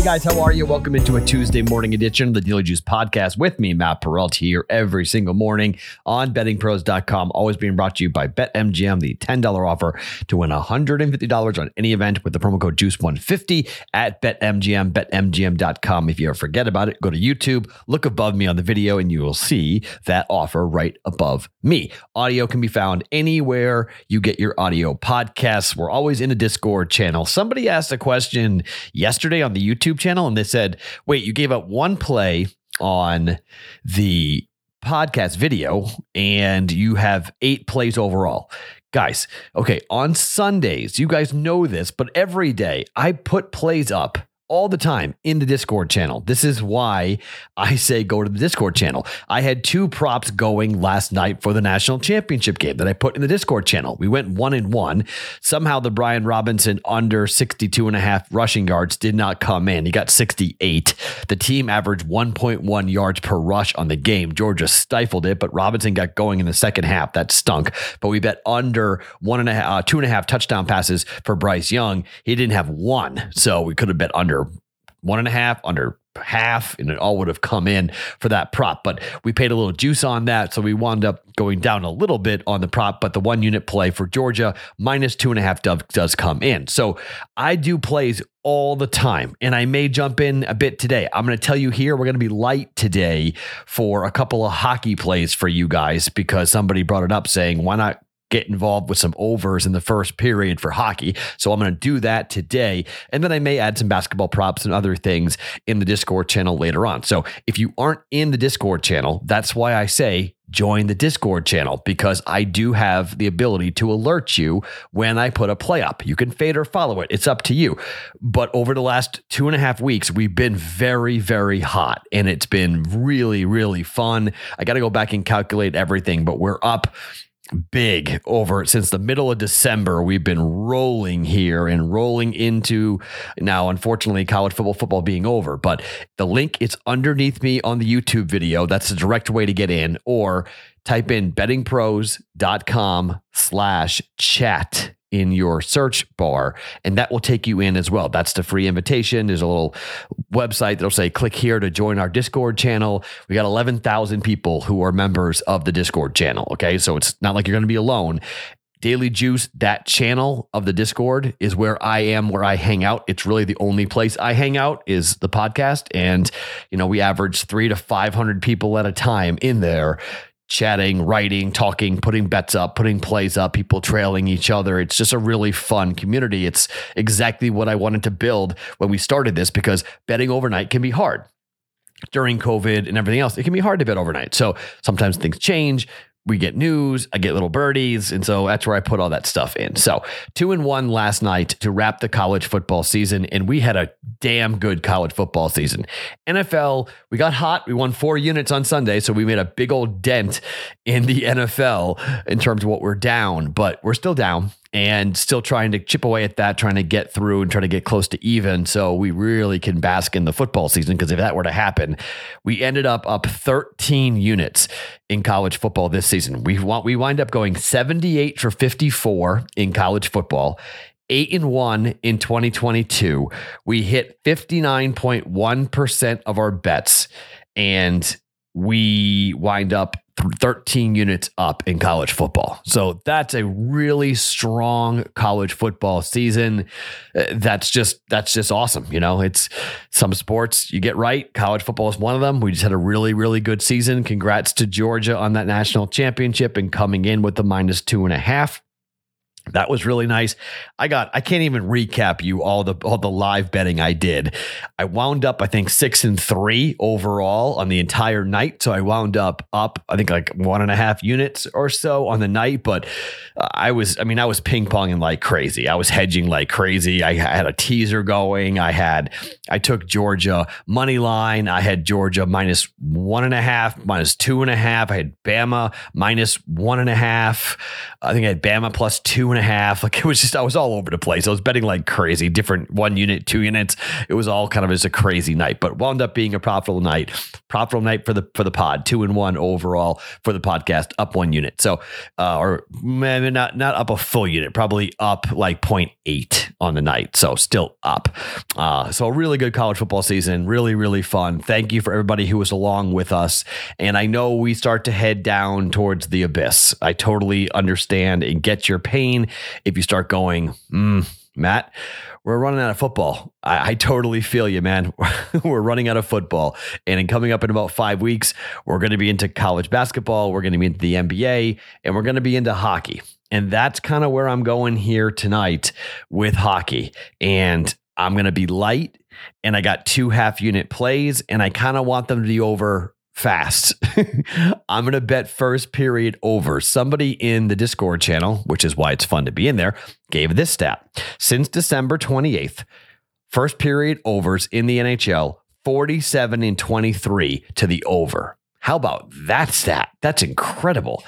Hey guys, how are you? Welcome into a Tuesday morning edition of the Daily Juice podcast with me, Matt Perrault, here every single morning on bettingpros.com. Always being brought to you by BetMGM, the $10 offer to win $150 on any event with the promo code Juice150 at BetMGM, BetMGM.com. If you ever forget about it, go to YouTube, look above me on the video, and you will see that offer right above me. Audio can be found anywhere you get your audio podcasts. We're always in a Discord channel. Somebody asked a question yesterday on the YouTube YouTube channel and they said, wait, you gave up one play on the podcast video and you have eight plays overall. Guys, okay, on Sundays, you guys know this, but every day I put plays up all the time in the Discord channel. This is why I say go to the Discord channel. I had two props going last night for the national championship game that I put in the Discord channel. We went one and one. Somehow the Brian Robinson under 62 and a half rushing yards did not come in. He got 68. The team averaged 1.1 yards per rush on the game. Georgia stifled it, but Robinson got going in the second half. That stunk. But we bet under one and a half, uh, two and a half touchdown passes for Bryce Young. He didn't have one. So we could have bet under one and a half, under half, and it all would have come in for that prop. But we paid a little juice on that. So we wound up going down a little bit on the prop, but the one unit play for Georgia minus two and a half does come in. So I do plays all the time. And I may jump in a bit today. I'm going to tell you here, we're going to be light today for a couple of hockey plays for you guys because somebody brought it up saying, why not get involved with some overs in the first period for hockey. So I'm going to do that today. And then I may add some basketball props and other things in the Discord channel later on. So if you aren't in the Discord channel, that's why I say join the Discord channel because I do have the ability to alert you when I put a play up. You can fade or follow it, it's up to you. But over the last two and a half weeks, we've been very, very hot and it's been really, really fun. I got to go back and calculate everything, but we're up big over since the middle of December. We've been rolling here and rolling into now, unfortunately, college football football being over. But the link is underneath me on the YouTube video. That's the direct way to get in, or type in bettingpros.com slash chat in your search bar, and that will take you in as well. That's the free invitation. There's a little website that'll say, click here to join our Discord channel. We got 11,000 people who are members of the Discord channel. Okay. So it's not like you're going to be alone. Daily Juice, that channel of the Discord is where I am, where I hang out. It's really the only place I hang out is the podcast. And, you know, we average three to 500 people at a time in there chatting, writing, talking, putting bets up, putting plays up, people trailing each other. It's just a really fun community. It's exactly what I wanted to build when we started this because betting overnight can be hard. During COVID and everything else, it can be hard to bet overnight. So sometimes things change we get news, I get little birdies. And so that's where I put all that stuff in. So two and one last night to wrap the college football season. And we had a damn good college football season. NFL, we got hot. We won four units on Sunday. So we made a big old dent in the NFL in terms of what we're down, but we're still down and still trying to chip away at that, trying to get through and try to get close to even. So we really can bask in the football season because if that were to happen, we ended up up 13 units in college football this season. We want we wind up going 78 for 54 in college football. 8 and 1 in 2022. We hit 59.1% of our bets and we wind up 13 units up in college football. So that's a really strong college football season. Uh, that's just that's just awesome. You know, it's some sports you get right. College football is one of them. We just had a really really good season. Congrats to Georgia on that national championship and coming in with the minus two and a half. That was really nice. I got I can't even recap you all the all the live betting I did. I wound up I think 6 and 3 overall on the entire night. So I wound up up I think like one and a half units or so on the night, but uh, I was I mean I was ping ponging like crazy. I was hedging like crazy. I had a teaser going. I had I took Georgia money line. I had Georgia minus one and a half, minus two and a half. I had Bama minus one and a half. I think I had Bama plus two and a half. Like it was just, I was all over the place. I was betting like crazy, different one unit, two units. It was all kind of just a crazy night, but wound up being a profitable night. Profitable night for the for the pod, two and one overall for the podcast, up one unit. So, uh, or maybe not not up a full unit, probably up like 0.8 on the night. So still up. Uh, so a really good college football season, really really fun. Thank you for everybody who was along with us. And I know we start to head down towards the abyss. I totally understand and get your pain if you start going, mm, Matt, we're running out of football. I, I totally feel you, man. we're running out of football. And in coming up in about five weeks, we're going to be into college basketball, we're going to be into the NBA, and we're going to be into hockey. And that's kind of where I'm going here tonight with hockey. And I'm going to be light and I got two half unit plays and I kind of want them to be over fast. I'm going to bet first period over. Somebody in the Discord channel, which is why it's fun to be in there, gave this stat. Since December 28th, first period overs in the NHL 47 and 23 to the over. How about that stat? That's incredible.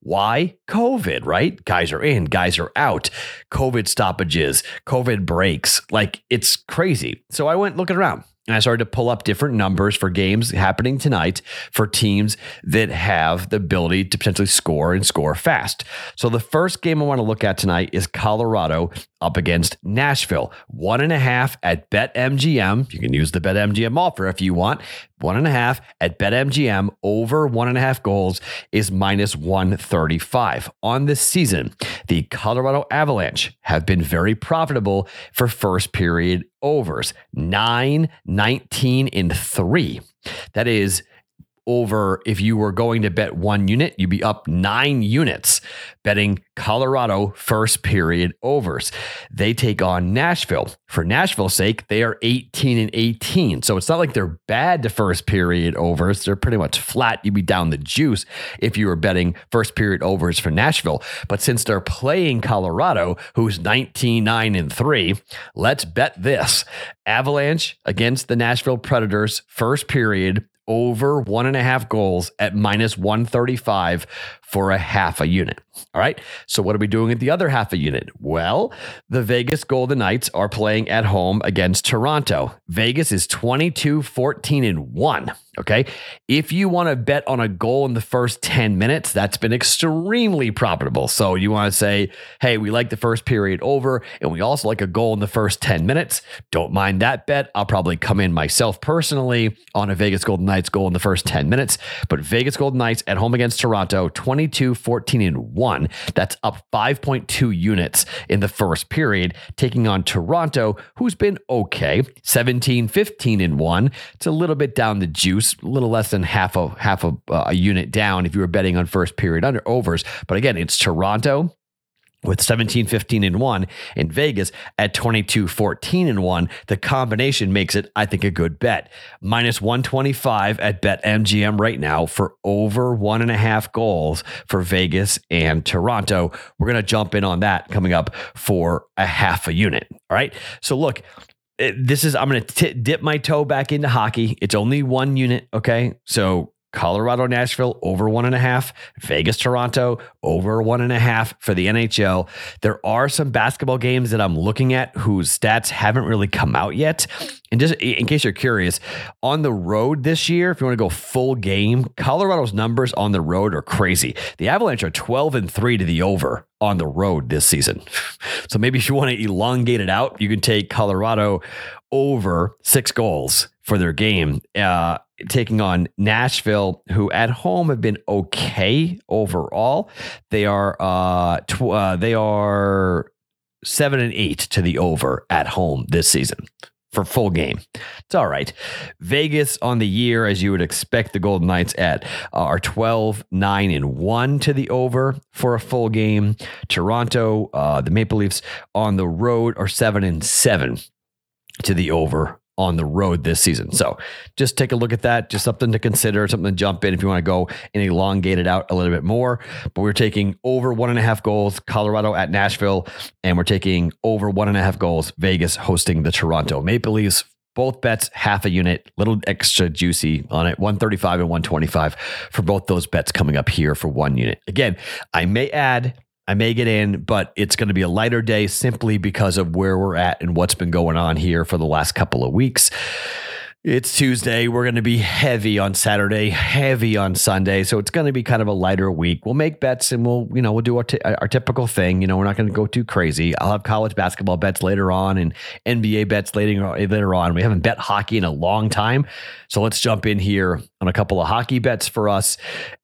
Why? COVID, right? Guys are in, guys are out, COVID stoppages, COVID breaks. Like it's crazy. So I went looking around. And I started to pull up different numbers for games happening tonight for teams that have the ability to potentially score and score fast. So the first game I want to look at tonight is Colorado up against Nashville. One and a half at BetMGM. You can use the BetMGM offer if you want. One and a half at BetMGM over one and a half goals is minus 135. On this season, the Colorado Avalanche have been very profitable for first period overs 9, 19, and 3. That is over if you were going to bet one unit, you'd be up nine units betting Colorado first period overs. They take on Nashville. For Nashville's sake, they are 18 and 18. So it's not like they're bad to first period overs. They're pretty much flat. You'd be down the juice if you were betting first period overs for Nashville. But since they're playing Colorado, who's 19, 9, and 3, let's bet this. Avalanche against the Nashville Predators, first period over one and a half goals at minus 135 for a half a unit. All right. So, what are we doing at the other half a unit? Well, the Vegas Golden Knights are playing at home against Toronto. Vegas is 22, 14, and 1. Okay. If you want to bet on a goal in the first 10 minutes, that's been extremely profitable. So, you want to say, hey, we like the first period over, and we also like a goal in the first 10 minutes. Don't mind that bet. I'll probably come in myself personally on a Vegas Golden Knights goal in the first 10 minutes. But Vegas Golden Knights at home against Toronto, 22, 14, and 1. That's up 5.2 units in the first period, taking on Toronto, who's been okay, 17, 15, and 1. It's a little bit down the juice, a little less than half a half a, uh, a unit down if you were betting on first period under overs. But again, it's Toronto with 17 15 and 1 in Vegas at 22 14 and 1 the combination makes it I think a good bet minus 125 at BetMGM right now for over one and a half goals for Vegas and Toronto we're to jump in on that coming up for a half a unit all right so look eh, this is I'm to dip my toe back into hockey. It's only one unit, okay? So Colorado, Nashville over one and a half, Vegas, Toronto over one and a half for the NHL. There are some basketball games that I'm looking at whose stats haven't really come out yet. And just in case you're curious, on the road this year, if you want to go full game, Colorado's numbers on the road are crazy. The Avalanche are 12 and 3 to the over on the road this season. So maybe if you want to elongate it out, you can take Colorado over six goals for their game. Uh, taking on Nashville, who at home have been okay overall. They are uh, tw- uh, they are seven and eight to the over at home this season for full game. It's all right. Vegas on the year, as you would expect the Golden Knights at, uh, are 12, 9, and 1 to the over for a full game. Toronto, uh, the Maple Leafs on the road are 7 and 7 to the over on the road this season. So just take a look at that. Just something to consider, something to jump in if you want to go and elongate it out a little bit more. But we're taking over one and a half goals, Colorado at Nashville, and we're taking over one and a half goals, Vegas hosting the Toronto Maple Leafs. Both bets half a unit, little extra juicy on it, 135 and 125 for both those bets coming up here for one unit. Again, I may add I may get in, but it's going to be a lighter day simply because of where we're at and what's been going on here for the last couple of weeks. It's Tuesday. We're going to be heavy on Saturday, heavy on Sunday. So it's going to be kind of a lighter week. We'll make bets and we'll, you know, we'll do our, t- our typical thing. You know, we're not going to go too crazy. I'll have college basketball bets later on and NBA bets later, later on. We haven't bet hockey in a long time. So let's jump in here on a couple of hockey bets for us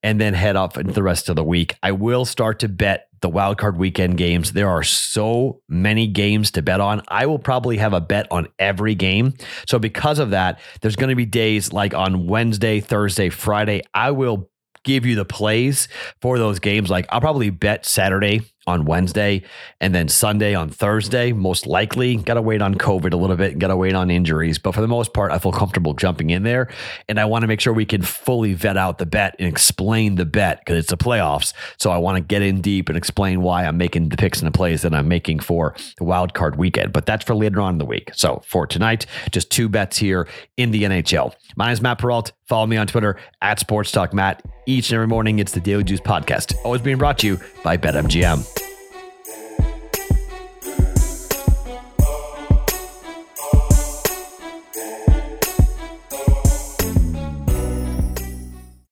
and then head off into the rest of the week. I will start to bet the wildcard weekend games. There are so many games to bet on. I will probably have a bet on every game. So, because of that, there's going to be days like on Wednesday, Thursday, Friday. I will give you the plays for those games. Like, I'll probably bet Saturday on Wednesday and then Sunday on Thursday, most likely. Got to wait on COVID a little bit and got to wait on injuries. But for the most part, I feel comfortable jumping in there. And I want to make sure we can fully vet out the bet and explain the bet because it's the playoffs. So I want to get in deep and explain why I'm making the picks and the plays that I'm making for the wild card weekend. But that's for later on in the week. So for tonight, just two bets here in the NHL. My name is Matt Perrault. Follow me on Twitter at Sports Talk Matt. Each and every morning, it's the Daily Juice Podcast, always being brought to you by BetMGM.